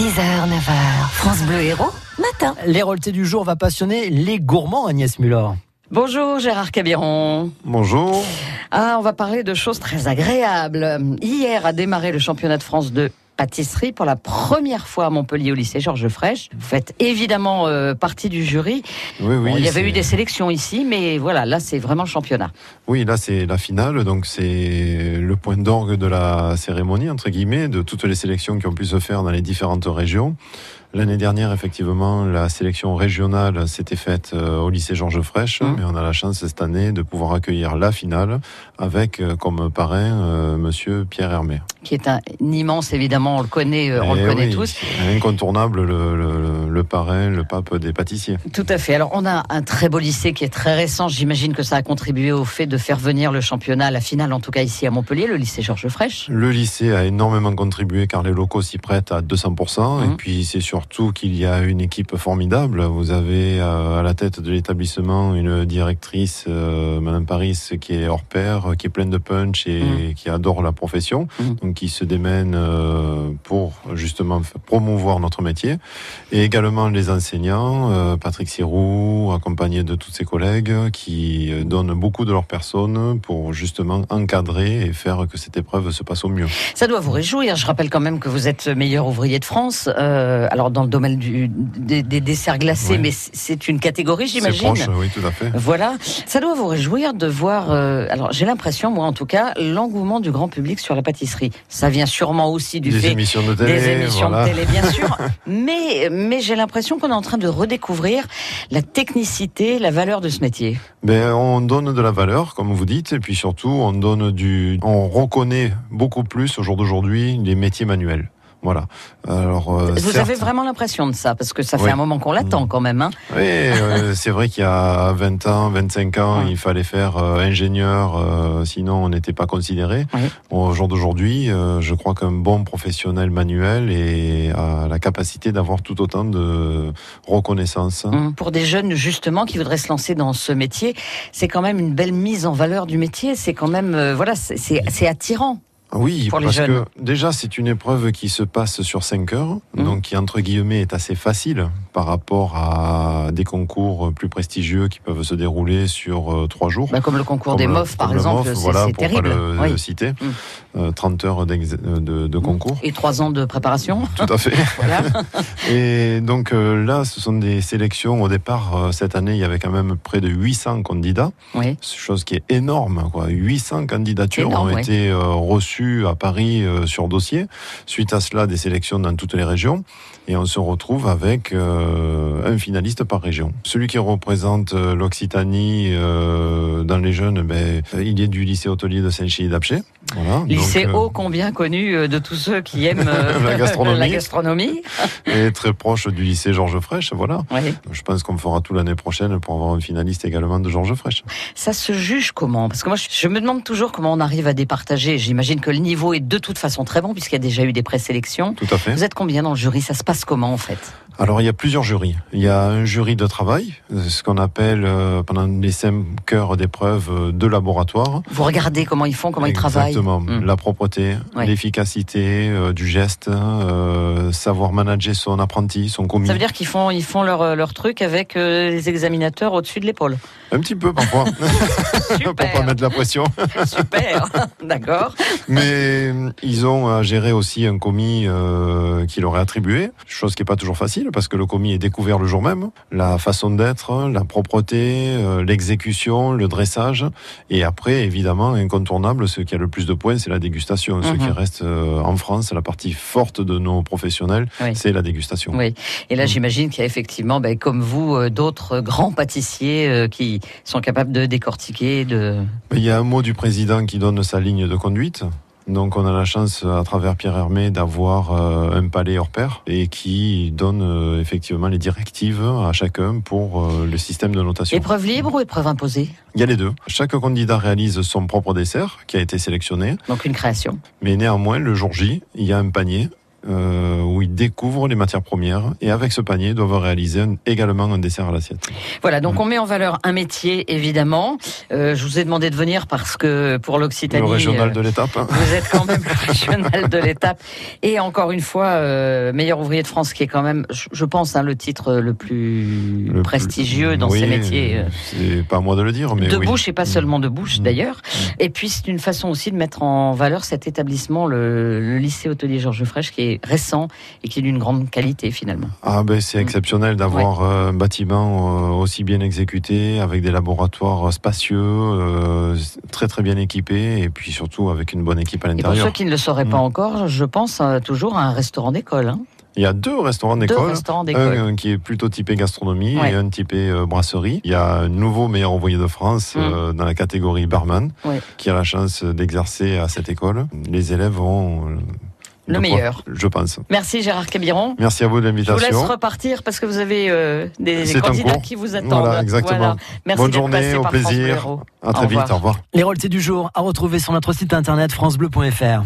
6h, 9h, France Bleu Héros, matin. L'hérolté du jour va passionner les gourmands, Agnès Muller. Bonjour Gérard Cabiron. Bonjour. Ah, on va parler de choses très agréables. Hier a démarré le championnat de France de pâtisserie pour la première fois à Montpellier au lycée Georges Frêche. Vous faites évidemment euh, partie du jury. Oui, oui. Bon, il y avait eu des sélections ici, mais voilà, là c'est vraiment le championnat. Oui, là c'est la finale, donc c'est le point d'orgue de la cérémonie entre guillemets de toutes les sélections qui ont pu se faire dans les différentes régions. L'année dernière, effectivement, la sélection régionale s'était faite euh, au lycée Georges Frêche, Mhm. mais on a la chance cette année de pouvoir accueillir la finale avec euh, comme parrain euh, Monsieur Pierre Hermé. Qui est un, immense, évidemment, on le connaît, euh, on Eh le connaît oui, tous. Incontournable, le, le- le parrain, le pape des pâtissiers. Tout à fait. Alors, on a un très beau lycée qui est très récent. J'imagine que ça a contribué au fait de faire venir le championnat, la finale, en tout cas ici à Montpellier, le lycée Georges Frêche. Le lycée a énormément contribué car les locaux s'y prêtent à 200%. Mhm. Et puis c'est surtout qu'il y a une équipe formidable. Vous avez euh, à la tête de l'établissement une directrice, euh, Madame Paris, qui est hors pair, qui est pleine de punch et Mhm. qui adore la profession. Mhm. Donc qui se démène euh, pour justement promouvoir notre métier. Et également les enseignants, euh, Patrick Sirou, accompagné de tous ses collègues, qui donnent beaucoup de leur personne pour justement encadrer et faire que cette épreuve se passe au mieux. Ça doit vous réjouir. Je rappelle quand même que vous êtes meilleur ouvrier de France. euh, alors dans le domaine du, des, des desserts glacés, mais c'est- c'est une catégorie, C'est j'imagine. proche, oui, tout à fait. Voilà, ça doit vous réjouir de voir. euh, alors j'ai l'impression, moi en tout cas, l'engouement du grand public sur la pâtisserie. Ça vient sûrement aussi du Des fait émissions de télé, des émissions voilà. de télé, bien sûr. mais mais j'ai l'impression qu'on est en train de redécouvrir la technicité, la valeur de ce métier. Ben, on donne de la valeur, comme vous dites, et puis surtout, on donne du, on reconnaît beaucoup plus au jour d'aujourd'hui les métiers manuels. Voilà. Alors, euh, Vous certes- avez vraiment l'impression de ça, parce que ça fait Oui. un moment qu'on l'attend quand même. Hein. Oui, euh, c'est vrai qu'il y a 20 ans, 25 ans, il fallait faire euh, ingénieur, sinon on n'était pas considéré. Oui. Au jour d'aujourd'hui, je crois qu'un bon professionnel manuel et a la capacité d'avoir tout autant de reconnaissance. Hum, Pour des jeunes justement qui voudraient se lancer dans ce métier, c'est quand même une belle mise en valeur du métier. C'est quand même voilà, c'est attirant. Oui, pour les parce jeunes. que déjà c'est une épreuve qui se passe sur 5 heures, Mhm. donc qui entre guillemets est assez facile par rapport à des concours plus prestigieux qui peuvent se dérouler sur 3 jours. Bah, comme le concours Comme des MOF par exemple, c'est voilà, pour pas terrible. le Oui. citer. Mm. Euh, 30 heures d'ex- de, de concours. Et trois ans de préparation. Tout à fait. Voilà. Et donc euh, là, ce sont des sélections. Au départ, euh, cette année, il y avait quand même près de 800 candidats, Oui. chose qui est énorme. Quoi. 800 candidatures Énorme, ont oui. été euh, à Paris euh, sur dossier. Suite à cela, des sélections dans toutes les régions. Et on se retrouve avec euh, un finaliste par région. Celui qui représente euh, l'Occitanie dans les jeunes, ben, il est du lycée hôtelier de Saint-Chély-d'Apcher. Voilà. Lycée Donc, ô combien connu de tous ceux qui aiment La gastronomie. la gastronomie. et très proche du lycée Georges Frêche. Voilà. Oui. Je pense qu'on fera tout l'année prochaine pour avoir un finaliste également de Georges Frêche. Ça se juge comment? Parce que moi, je me demande toujours comment on arrive à départager. J'imagine que le niveau est de toute façon très bon puisqu'il y a déjà eu des présélections. Tout à fait. Vous êtes combien dans le jury? Ça se passe comment en fait? Alors il y a plusieurs jurys. Il y a un jury de travail, euh, ce qu'on appelle euh, pendant les cinq heures d'épreuve euh, de laboratoire. Vous regardez comment ils font, comment ils travaillent Exactement. Hmm. La propreté, Ouais. l'efficacité euh, du geste, euh, savoir manager son apprenti, son commis. Ça veut dire qu'ils font, ils font leur, leur truc avec les examinateurs au-dessus de l'épaule. Un petit peu parfois, pour pas mettre la pression. super, d'accord. Mais ils ont à gérer aussi un commis qui leur est attribué, chose qui est pas toujours facile parce que le commis est découvert le jour même. La façon d'être, la propreté, euh, l'exécution, le dressage, et après évidemment incontournable, ce qui a le plus de points, c'est la dégustation. Ce Mhm. qui reste euh, en France, la partie forte de nos professionnels, Oui. c'est la dégustation. Oui. Et là, Mm. j'imagine qu'il y a effectivement, ben, comme vous, euh, d'autres grands pâtissiers qui sont capables de décortiquer, de. Il y a un mot du président qui donne sa ligne de conduite. Donc on a la chance à travers Pierre Hermé d'avoir euh, un palais hors pair et qui donne euh, effectivement les directives à chacun pour euh, le système de notation. Épreuve libre ou épreuve imposée? Il y a les deux. Chaque candidat réalise son propre dessert qui a été sélectionné, Donc une création. mais néanmoins le jour J, il y a un panier euh, où ils découvrent les matières premières et avec ce panier doivent réaliser un- également un dessert à l'assiette. Voilà, donc on met en valeur un métier, évidemment. Euh, je vous ai demandé de venir parce que pour l'Occitanie... Le régional euh, de l'étape. hein. Vous êtes quand même le régional de l'étape. Et encore une fois, euh, meilleur ouvrier de France, qui est quand même, je pense, hein, le titre le plus Le plus- prestigieux dans Oui, ces métiers. C'est pas à moi de le dire, mais de oui. bouche et pas seulement de bouche Mm. d'ailleurs. Et puis c'est une façon aussi de mettre en valeur cet établissement, le, le lycée hôtelier Georges Frêche, qui est récent et qui est d'une grande qualité finalement. Ah ben c'est Mm. exceptionnel d'avoir euh, un bâtiment euh, aussi bien exécuté, avec des laboratoires spacieux, euh, très très bien équipés, et puis surtout avec une bonne équipe à Et pour l'intérieur. ceux qui ne le sauraient pas Mm. encore, je pense toujours à un restaurant d'école. hein. Il y a deux restaurants d'école. Un, qui est plutôt typé gastronomie Ouais. et un typé euh, brasserie. Il y a un nouveau meilleur envoyé de France Mm. euh, dans la catégorie barman Ouais. qui a la chance d'exercer à cette école. Les élèves ont Le quoi- meilleur. je pense. Merci Gérard Cabiron. Merci à vous de Je vous laisse l'invitation. repartir parce que vous avez euh, des C'est un candidats qui vous attendent. Voilà, exactement. Merci Bonne d'être journée, passé au par France Bleu plaisir. À très Au vite, au revoir. Les rôles du jour à retrouver sur notre site internet francebleu.fr.